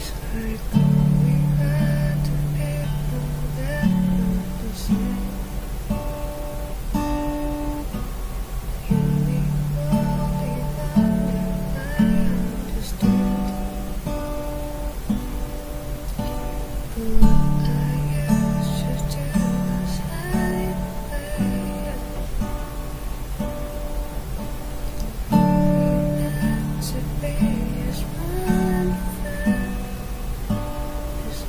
so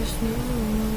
just know.